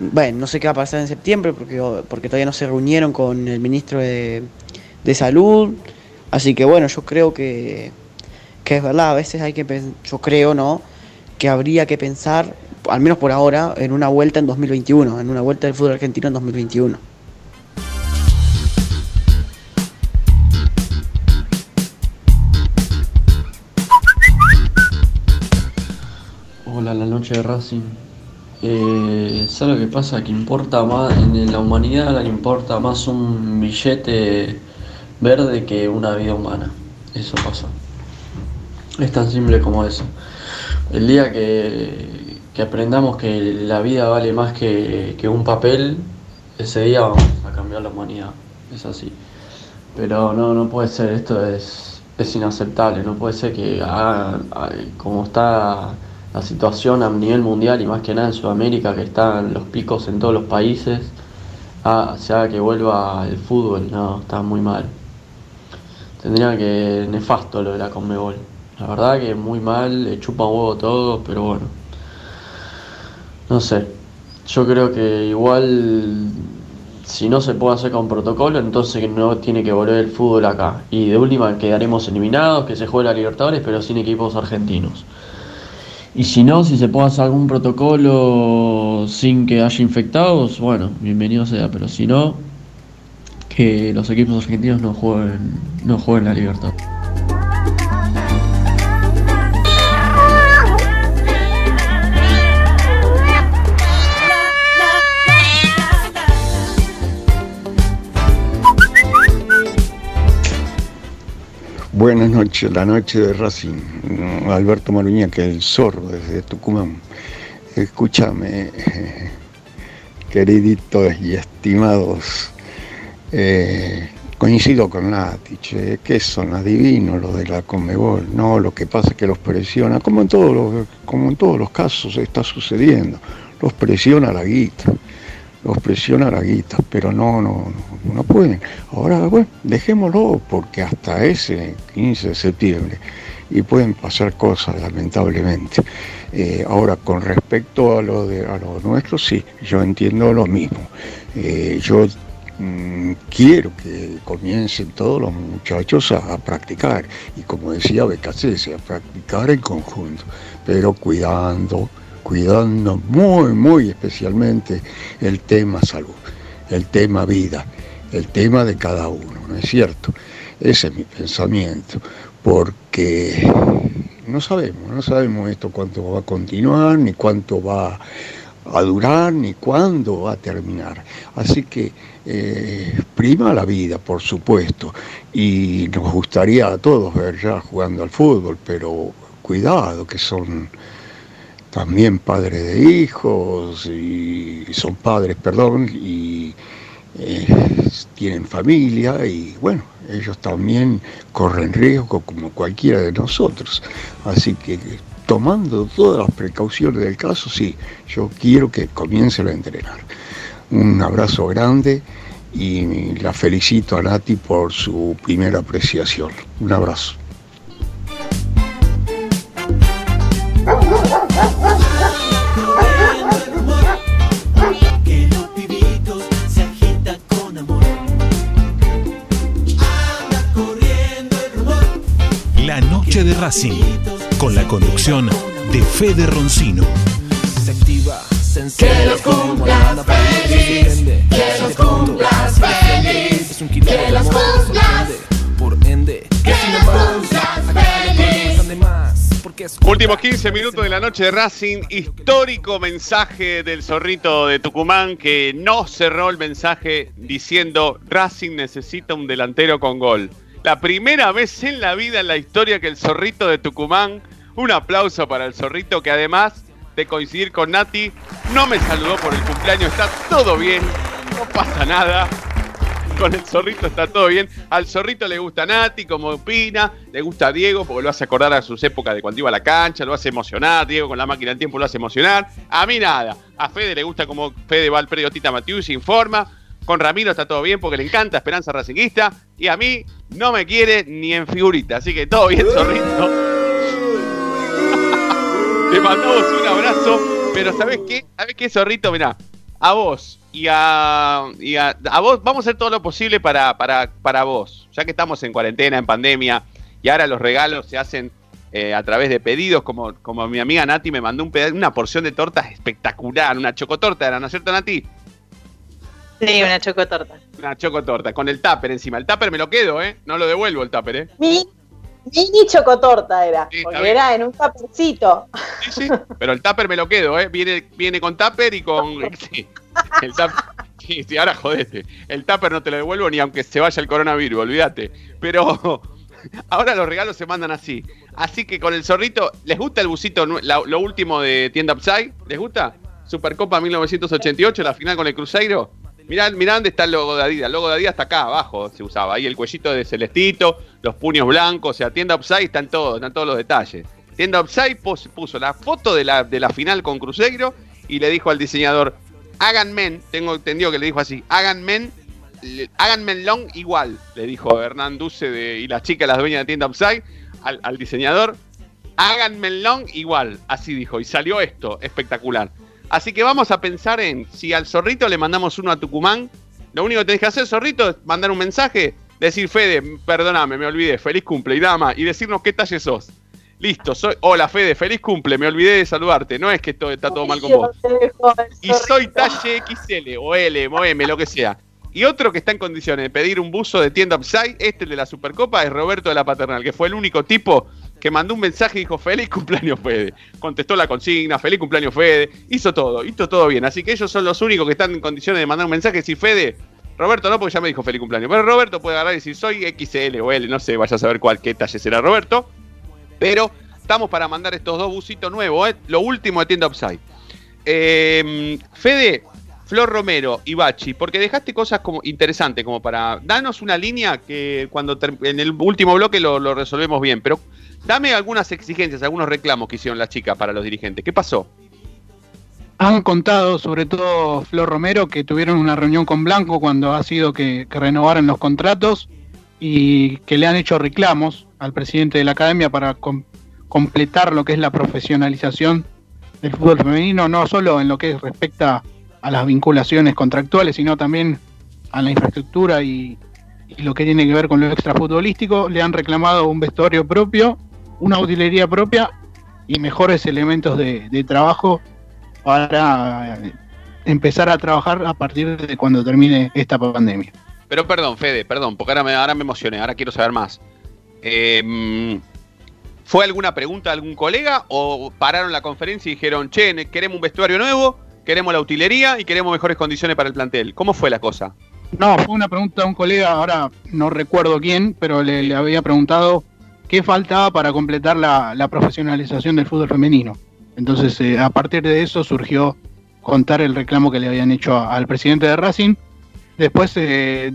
bueno, no sé qué va a pasar en septiembre, porque, porque todavía no se reunieron con el ministro de, de Salud. Así que bueno, yo creo que, que es verdad, a veces hay que yo creo, ¿no? Que habría que pensar, al menos por ahora, en una vuelta en 2021, en una vuelta del fútbol argentino en 2021. Hola, la noche de Racing. Eh, ¿Sabes lo que pasa? Que importa más, en la humanidad le importa más un billete verde que una vida humana. Eso pasa. Es tan simple como eso. El día que, que aprendamos que la vida vale más que, que un papel, ese día vamos a cambiar la humanidad. Es así. Pero no, no puede ser, esto es, es inaceptable. No puede ser que hagan, ay, como está la situación a nivel mundial y más que nada en Sudamérica, que están los picos en todos los países, ah, se haga que vuelva el fútbol. No, está muy mal. tendría que nefasto lo de la Conmebol. La verdad que muy mal, le chupa huevo todo, pero bueno. No sé. Yo creo que igual si no se puede hacer con protocolo, entonces no tiene que volver el fútbol acá. Y de última quedaremos eliminados, que se juegue la Libertadores, pero sin equipos argentinos. Y si no, si se puede hacer algún protocolo sin que haya infectados, bueno, bienvenido sea, pero si no, que los equipos argentinos no jueguen, no jueguen la libertad. Buenas noches, la noche de Racing. Alberto Maruña, que el zorro desde Tucumán. Escúchame, queriditos y estimados, eh, coincido con Latich, eh, que son adivinos los de la Conmebol, no, lo que pasa es que los presiona, como en todos los, como en todos los casos está sucediendo, los presiona la guita, los presiona la guita, pero no, no, no, pueden. Ahora, bueno, dejémoslo, porque hasta ese 15 de septiembre, y pueden pasar cosas, lamentablemente. Eh, ahora, con respecto a lo, de, a lo nuestro, sí, yo entiendo lo mismo. Eh, yo mm, quiero que comiencen todos los muchachos a, practicar, y como decía Becasese, a practicar en conjunto, pero cuidando, cuidando muy, muy especialmente el tema salud, el tema vida, el tema de cada uno, ¿no es cierto? Ese es mi pensamiento, porque no sabemos, no sabemos esto cuánto va a continuar, ni cuánto va a durar, ni cuándo va a terminar. Así que eh, prima la vida, por supuesto, y nos gustaría a todos ver ya jugando al fútbol, pero cuidado, que son también padres de hijos, y son padres, perdón, y eh, tienen familia, y bueno, ellos también corren riesgo como cualquiera de nosotros. Así que tomando todas las precauciones del caso, sí, yo quiero que comiencen a entrenar. Un abrazo grande y la felicito a Nati por su primera apreciación. Un abrazo. Noche de Racing, con la conducción de Fede Roncino. Se activa, Que los cumplas feliz, que los cumplas feliz, Es un quilombo que de los cumplas. Por ende, que los cumplas feliz. Últimos 15 minutos de la noche de Racing. Histórico mensaje del zorrito de Tucumán que no cerró el mensaje diciendo Racing necesita un delantero con gol. La primera vez en la vida en la historia que el zorrito de Tucumán, un aplauso para el zorrito que además de coincidir con Nati, no me saludó por el cumpleaños. Está todo bien, no pasa nada. Con el zorrito está todo bien. Al zorrito le gusta Nati, como opina. Le gusta Diego, porque lo hace acordar a sus épocas de cuando iba a la cancha. Lo hace emocionar. Diego con la máquina del tiempo lo hace emocionar. A mí nada. A Fede le gusta como Fede va al predio Tita Matius, informa. Con Ramiro está todo bien porque le encanta Esperanza Racinguista. Y a mí no me quiere ni en figurita. Así que todo bien, zorrito. Te mandamos un abrazo. Pero ¿sabes qué? ¿Sabes qué, zorrito? Mirá, a vos y a, y a, a vos, vamos a hacer todo lo posible para, para, para vos. Ya que estamos en cuarentena, en pandemia, y ahora los regalos se hacen eh, a través de pedidos, como, como mi amiga Nati me mandó un una porción de tortas espectacular, una chocotorta, ¿era, ¿no es cierto, Nati? Sí, una chocotorta. Una chocotorta, con el tupper encima. El tupper me lo quedo, ¿eh? No lo devuelvo el tupper, ¿eh? Mi- Mini chocotorta era, porque era en un tapercito. Sí, sí. Pero el tupper me lo quedo, ¿eh? Viene, viene con tupper y con. Sí. El tupper. Sí, sí, ahora jodete. El tupper no te lo devuelvo ni aunque se vaya el coronavirus, olvídate. Pero ahora los regalos se mandan así. Así que con el zorrito, ¿les gusta el busito, lo último de Tienda Upside? ¿Les gusta? Supercopa 1988, la final con el Cruzeiro. Mirá, mirá dónde está el logo de Adidas. El logo de Adidas está acá abajo, se usaba. Ahí el cuellito de Celestito, los puños blancos. O sea, Tienda Upside están todos, están todos los detalles. Tienda Upside puso la foto de la, de la final con Cruzeiro y le dijo al diseñador, hagan men, tengo entendido que le dijo así, háganme el long igual, le dijo Hernán Duce de- y la chica, las dueñas de tienda Upside, al, al diseñador. Háganme long igual, así dijo. Y salió esto, espectacular. Así que vamos a pensar en si al zorrito le mandamos uno a Tucumán. Lo único que tenés que hacer, zorrito, es mandar un mensaje, decir, Fede, perdóname, me olvidé, feliz cumple y más, y decirnos qué talle sos. Listo, soy. Hola Fede, feliz cumple, me olvidé de saludarte. No es que esto está todo mal con vos. Y soy talle XL o L o M, lo que sea. Y otro que está en condiciones de pedir un buzo de tienda Upside, este el de la Supercopa, es Roberto de la Paternal, que fue el único tipo que mandó un mensaje y dijo, feliz cumpleaños Fede. Contestó la consigna, feliz cumpleaños Fede, hizo todo, hizo todo bien. Así que ellos son los únicos que están en condiciones de mandar un mensaje decir, Fede, Roberto no, porque ya me dijo feliz cumpleaños. Pero Roberto puede agarrar y decir, soy XL o L, no sé, vaya a saber cuál, qué talle será Roberto. Pero estamos para mandar estos dos busitos nuevos, ¿eh? lo último de tienda Upside. Eh, Fede, Flor Romero y Bachi, porque dejaste cosas como interesantes, como para. Danos una línea que cuando en el último bloque lo, lo resolvemos bien, pero dame algunas exigencias, algunos reclamos que hicieron las chicas para los dirigentes. ¿Qué pasó? Han contado, sobre todo Flor Romero, que tuvieron una reunión con Blanco cuando ha sido que, que renovaran los contratos y que le han hecho reclamos al presidente de la academia para com- completar lo que es la profesionalización del fútbol femenino, no solo en lo que respecta a las vinculaciones contractuales, sino también a la infraestructura y lo que tiene que ver con lo extrafutbolístico. Le han reclamado un vestuario propio, una utilería propia y mejores elementos de, de trabajo para eh, empezar a trabajar a partir de cuando termine esta pandemia. Pero perdón, Fede, perdón, porque ahora me, ahora me emocioné, ahora quiero saber más. Eh, mm, ¿Fue alguna pregunta de algún colega o pararon la conferencia y dijeron, che, queremos un vestuario nuevo, queremos la utilería y queremos mejores condiciones para el plantel? ¿Cómo fue la cosa? No, fue una pregunta a un colega, ahora no recuerdo quién, pero le, le había preguntado qué faltaba para completar la, profesionalización del fútbol femenino. Entonces, eh, a partir de eso surgió contar el reclamo que le habían hecho al presidente de Racing. Después, eh,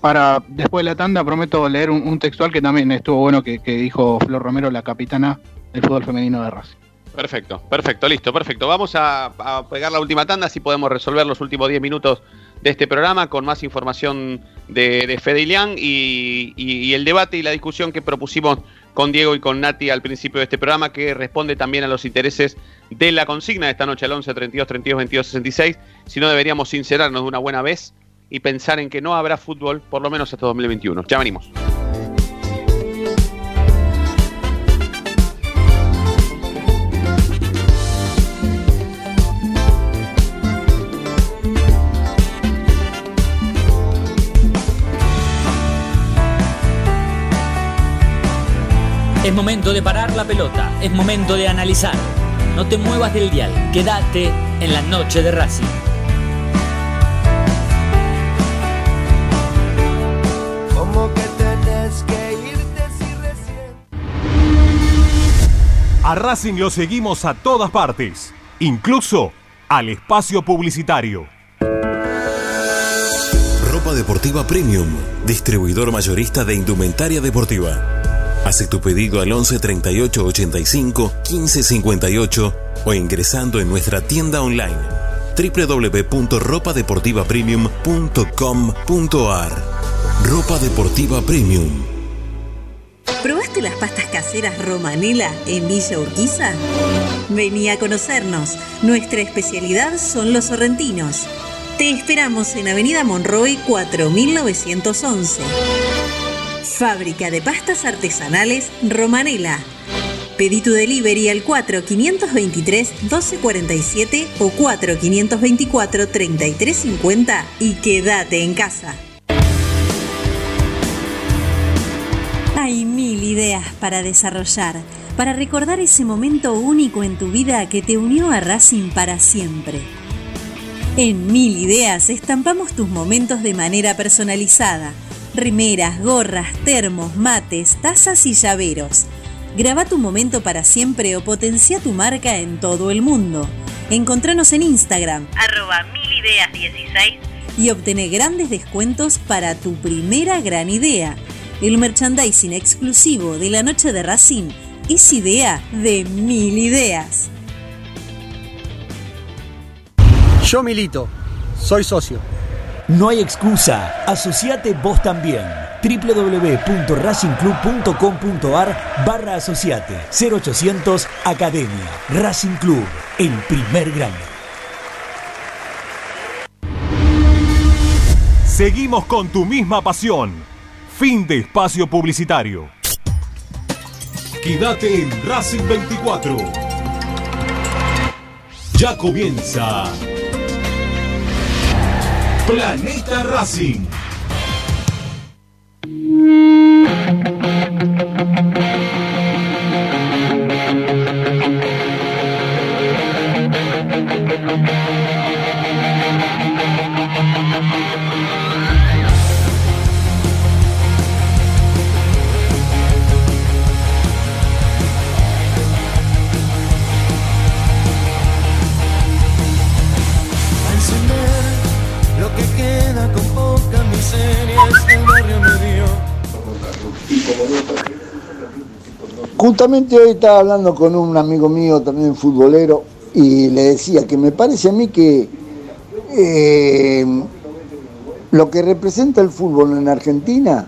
para después de la tanda, prometo leer un, un textual que también estuvo bueno que, que dijo Flor Romero, la capitana del fútbol femenino de Racing. Perfecto, perfecto, listo, perfecto. Vamos a, pegar la última tanda, si podemos resolver los últimos 10 minutos de este programa con más información de, de Fede Ilián y, y- y el debate y la discusión que propusimos con Diego y con Nati al principio de este programa, que responde también a los intereses de la consigna de esta noche al 11 32 32 22 66. Si no, deberíamos sincerarnos de una buena vez y pensar en que no habrá fútbol por lo menos hasta 2021. Ya venimos. Es momento de parar la pelota, es momento de analizar. No te muevas del dial, quédate en la noche de Racing. Como que tenés que irte si recién. A Racing lo seguimos a todas partes, incluso al espacio publicitario. Ropa deportiva premium, distribuidor mayorista de indumentaria deportiva. Hace tu pedido al 11 38 85 15 58 o ingresando en nuestra tienda online www.ropadeportivapremium.com.ar Ropa Deportiva Premium. ¿Probaste las pastas caseras Romanela en Villa Urquiza? Vení a conocernos. Nuestra especialidad son los sorrentinos. Te esperamos en Avenida Monroy 4911. Fábrica de pastas artesanales Romanela. Pedí tu delivery al 4523-1247 o 4524-3350 y quédate en casa. Hay mil ideas para desarrollar, para recordar ese momento único en tu vida que te unió a Racing para siempre. En Mil Ideas estampamos tus momentos de manera personalizada. Remeras, gorras, termos, mates, tazas y llaveros. Graba tu momento para siempre o potencia tu marca en todo el mundo. Encontranos en Instagram, arroba milideas16 y obtené grandes descuentos para tu primera gran idea. El merchandising exclusivo de la noche de Racing es idea de mil ideas. Yo milito, soy socio. No hay excusa, asociate vos también. www.racingclub.com.ar barra asociate 0800 Academia Racing Club, el primer grande. Seguimos con tu misma pasión. Fin de espacio publicitario. Quédate en Racing 24. Ya comienza Planeta Racing. Justamente hoy estaba hablando con un amigo mío, también futbolero, y le decía que me parece a mí que eh, lo que representa el fútbol en Argentina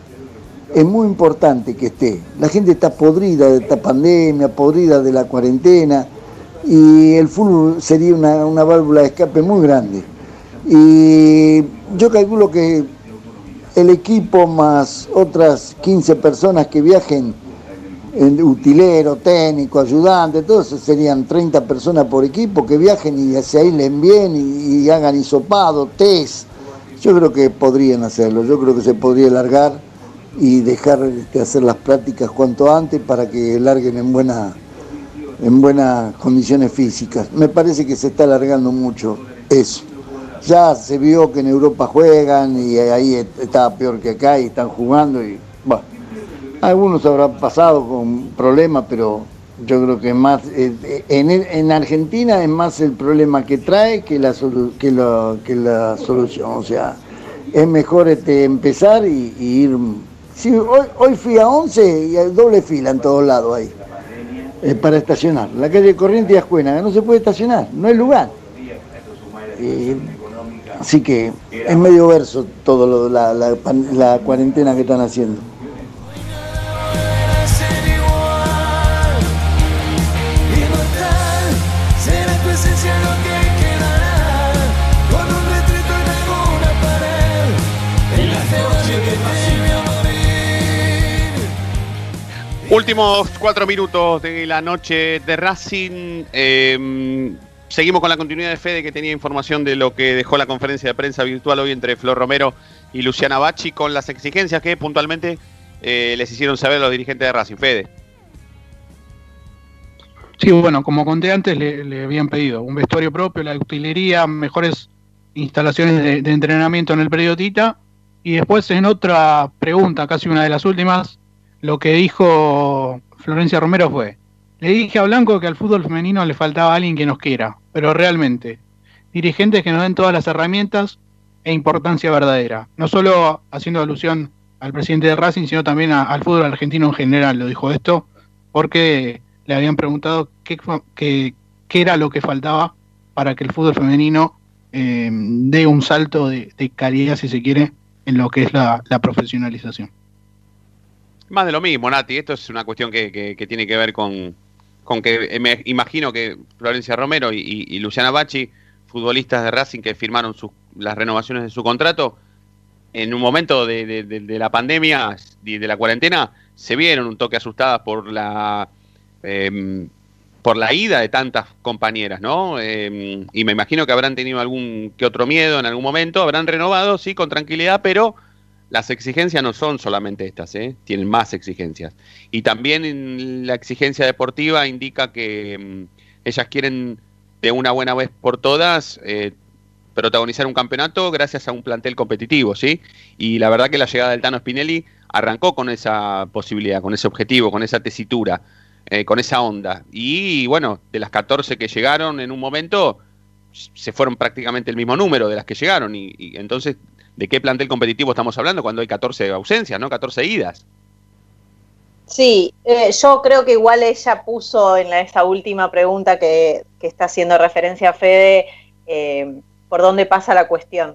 es muy importante que esté. La gente está podrida de esta pandemia, podrida de la cuarentena, y el fútbol sería una, una válvula de escape muy grande. Y yo calculo que el equipo más otras 15 personas que viajen, en utilero, técnico, ayudante, todo eso serían 30 personas por equipo que viajen y se aíslen bien y, hagan hisopado, test. Yo creo que podrían hacerlo, yo creo que se podría largar y dejar de hacer las prácticas cuanto antes para que larguen en buena en buenas condiciones físicas. Me parece que se está alargando mucho eso. Ya se vio que en Europa juegan y ahí estaba peor que acá y están jugando y bueno, algunos habrán pasado con problemas, pero yo creo que más eh, en, en Argentina es más el problema que trae que la solu- que, lo- que la solución. O sea, es mejor este, empezar y, ir. Sí, hoy, hoy fui a 11 y hay doble fila en todos lados ahí eh, para estacionar. La calle Corriente y Ascuénaga no se puede estacionar, no hay lugar. Eh, así que es medio verso todo lo, la, la la cuarentena que están haciendo. Últimos cuatro minutos de la noche de Racing. Eh, seguimos con la continuidad de Fede que tenía información de lo que dejó la conferencia de prensa virtual hoy entre Flor Romero y Luciana Bacci con las exigencias que puntualmente eh, les hicieron saber los dirigentes de Racing. Fede. Sí, bueno, como conté antes, le, habían pedido un vestuario propio, la utilería, mejores instalaciones de, de entrenamiento en el predio Tita. Y después, en otra pregunta, casi una de las últimas, lo que dijo Florencia Romero fue: Le dije a Blanco que al fútbol femenino le faltaba alguien que nos quiera, pero realmente, dirigentes que nos den todas las herramientas e importancia verdadera. No solo haciendo alusión al presidente de Racing, sino también al fútbol argentino en general, lo dijo esto, porque le habían preguntado qué, qué- era lo que faltaba para que el fútbol femenino eh, dé un salto de, de calidad, si se quiere, en lo que es la profesionalización. Más de lo mismo, Nati. Esto es una cuestión que, que- tiene que ver con, con que eh, me imagino que Florencia Romero y, Luciana Bacci, futbolistas de Racing que firmaron sus- las renovaciones de su contrato, en un momento de, la pandemia y de la cuarentena, se vieron un toque asustadas por la em, por la ida de tantas compañeras, ¿no? Em, y me imagino que habrán tenido algún que otro miedo en algún momento, habrán renovado, sí, con tranquilidad, pero las exigencias no son solamente estas, ¿eh? tienen más exigencias. Y también la exigencia deportiva indica que mm, ellas quieren de una buena vez por todas eh, protagonizar un campeonato gracias a un plantel competitivo, ¿sí? Y la verdad que la llegada del Tano Spinelli arrancó con esa posibilidad, con ese objetivo, con esa tesitura, eh, con esa onda. Y bueno, de las 14 que llegaron en un momento, se fueron prácticamente el mismo número de las que llegaron. Y, y entonces, ¿de qué plantel competitivo estamos hablando cuando hay 14 ausencias, ¿no? 14 idas. Sí, eh, yo creo que igual ella puso en esa última pregunta que, que está haciendo referencia a Fede, eh, por dónde pasa la cuestión.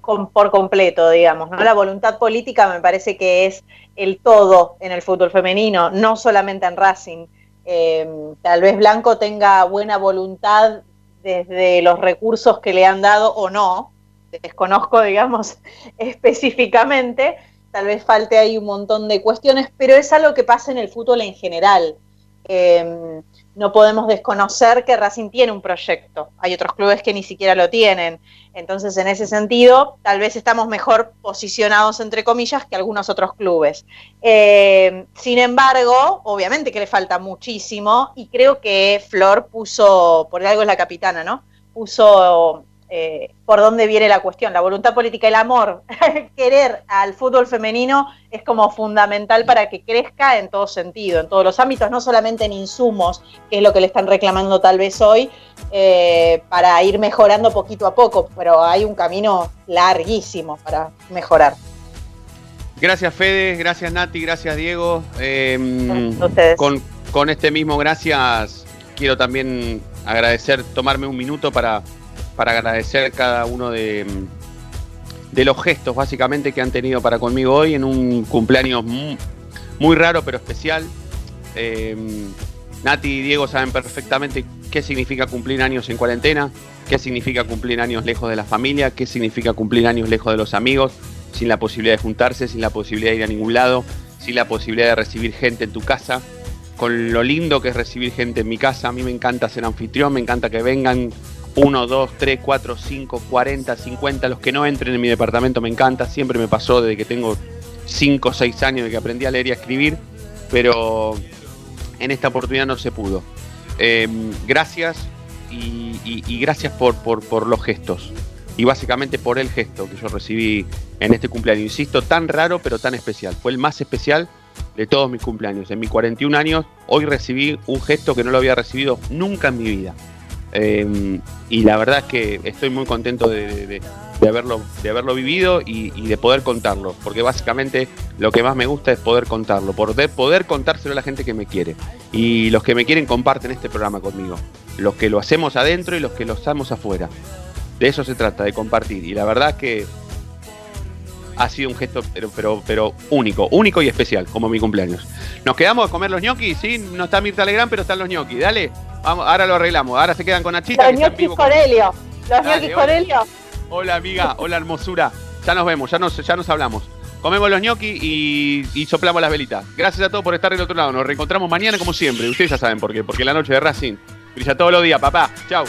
por completo, digamos. ¿no? La voluntad política me parece que es el todo en el fútbol femenino, no solamente en Racing. Eh, tal vez Blanco tenga buena voluntad desde los recursos que le han dado o no, desconozco, digamos, específicamente, tal vez falte ahí un montón de cuestiones, pero es algo que pasa en el fútbol en general. Eh, no podemos desconocer que Racing tiene un proyecto, hay otros clubes que ni siquiera lo tienen, entonces en ese sentido tal vez estamos mejor posicionados, entre comillas, que algunos otros clubes. Eh, sin embargo, obviamente que le falta muchísimo y creo que Flor puso, por algo es la capitana, ¿no? Puso eh, por dónde viene la cuestión, la voluntad política, el amor, querer al fútbol femenino es como fundamental para que crezca en todo sentido, en todos los ámbitos, no solamente en insumos, que es lo que le están reclamando tal vez hoy, eh, para ir mejorando poquito a poco, pero hay un camino larguísimo para mejorar. Gracias Fede, gracias Nati, gracias Diego. Eh, Ustedes. con, con este mismo gracias quiero también agradecer, tomarme un minuto para, para agradecer cada uno de, de los gestos básicamente que han tenido para conmigo hoy en un cumpleaños mu- muy raro pero especial. Eh, Nati y Diego saben perfectamente qué significa cumplir años en cuarentena, qué significa cumplir años lejos de la familia, qué significa cumplir años lejos de los amigos, sin la posibilidad de juntarse, sin la posibilidad de ir a ningún lado, sin la posibilidad de recibir gente en tu casa, con lo lindo que es recibir gente en mi casa. A mí me encanta ser anfitrión, me encanta que vengan uno, dos, tres, cuatro, cinco, cuarenta, cincuenta, los que no entren en mi departamento me encanta, siempre me pasó desde que tengo cinco o seis años de que aprendí a leer y a escribir, pero en esta oportunidad no se pudo. Eh, gracias y gracias por, por, por los gestos. Y básicamente por el gesto que yo recibí en este cumpleaños. Insisto, tan raro pero tan especial. Fue el más especial de todos mis cumpleaños. En mis 41 años, hoy recibí un gesto que no lo había recibido nunca en mi vida. Eh, y la verdad es que estoy muy contento de, de- haberlo, de haberlo vivido y, de poder contarlo. Porque básicamente lo que más me gusta es poder contarlo, poder, poder contárselo a la gente que me quiere. Y los que me quieren comparten este programa conmigo. Los que lo hacemos adentro y los que lo hacemos afuera. De eso se trata, de compartir. Y la verdad que ha sido un gesto, pero, pero, pero único, único y especial, como mi cumpleaños. Nos quedamos a comer los ñoquis, sí, no está Mirta Legrand, pero están los ñoquis. Dale, vamos, ahora lo arreglamos. Ahora se quedan con Nachita. Los ñoquis con- Corelio, los ñoquis hola. Corelio. Hola amiga, hola hermosura. Ya nos vemos, ya nos, ya nos hablamos. Comemos los ñoquis y, y soplamos las velitas. Gracias a todos por estar del otro lado. Nos reencontramos mañana como siempre. Ustedes ya saben por qué. Porque la noche de Racing brilla todos los días, papá. Chau.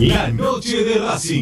La noche de Racing.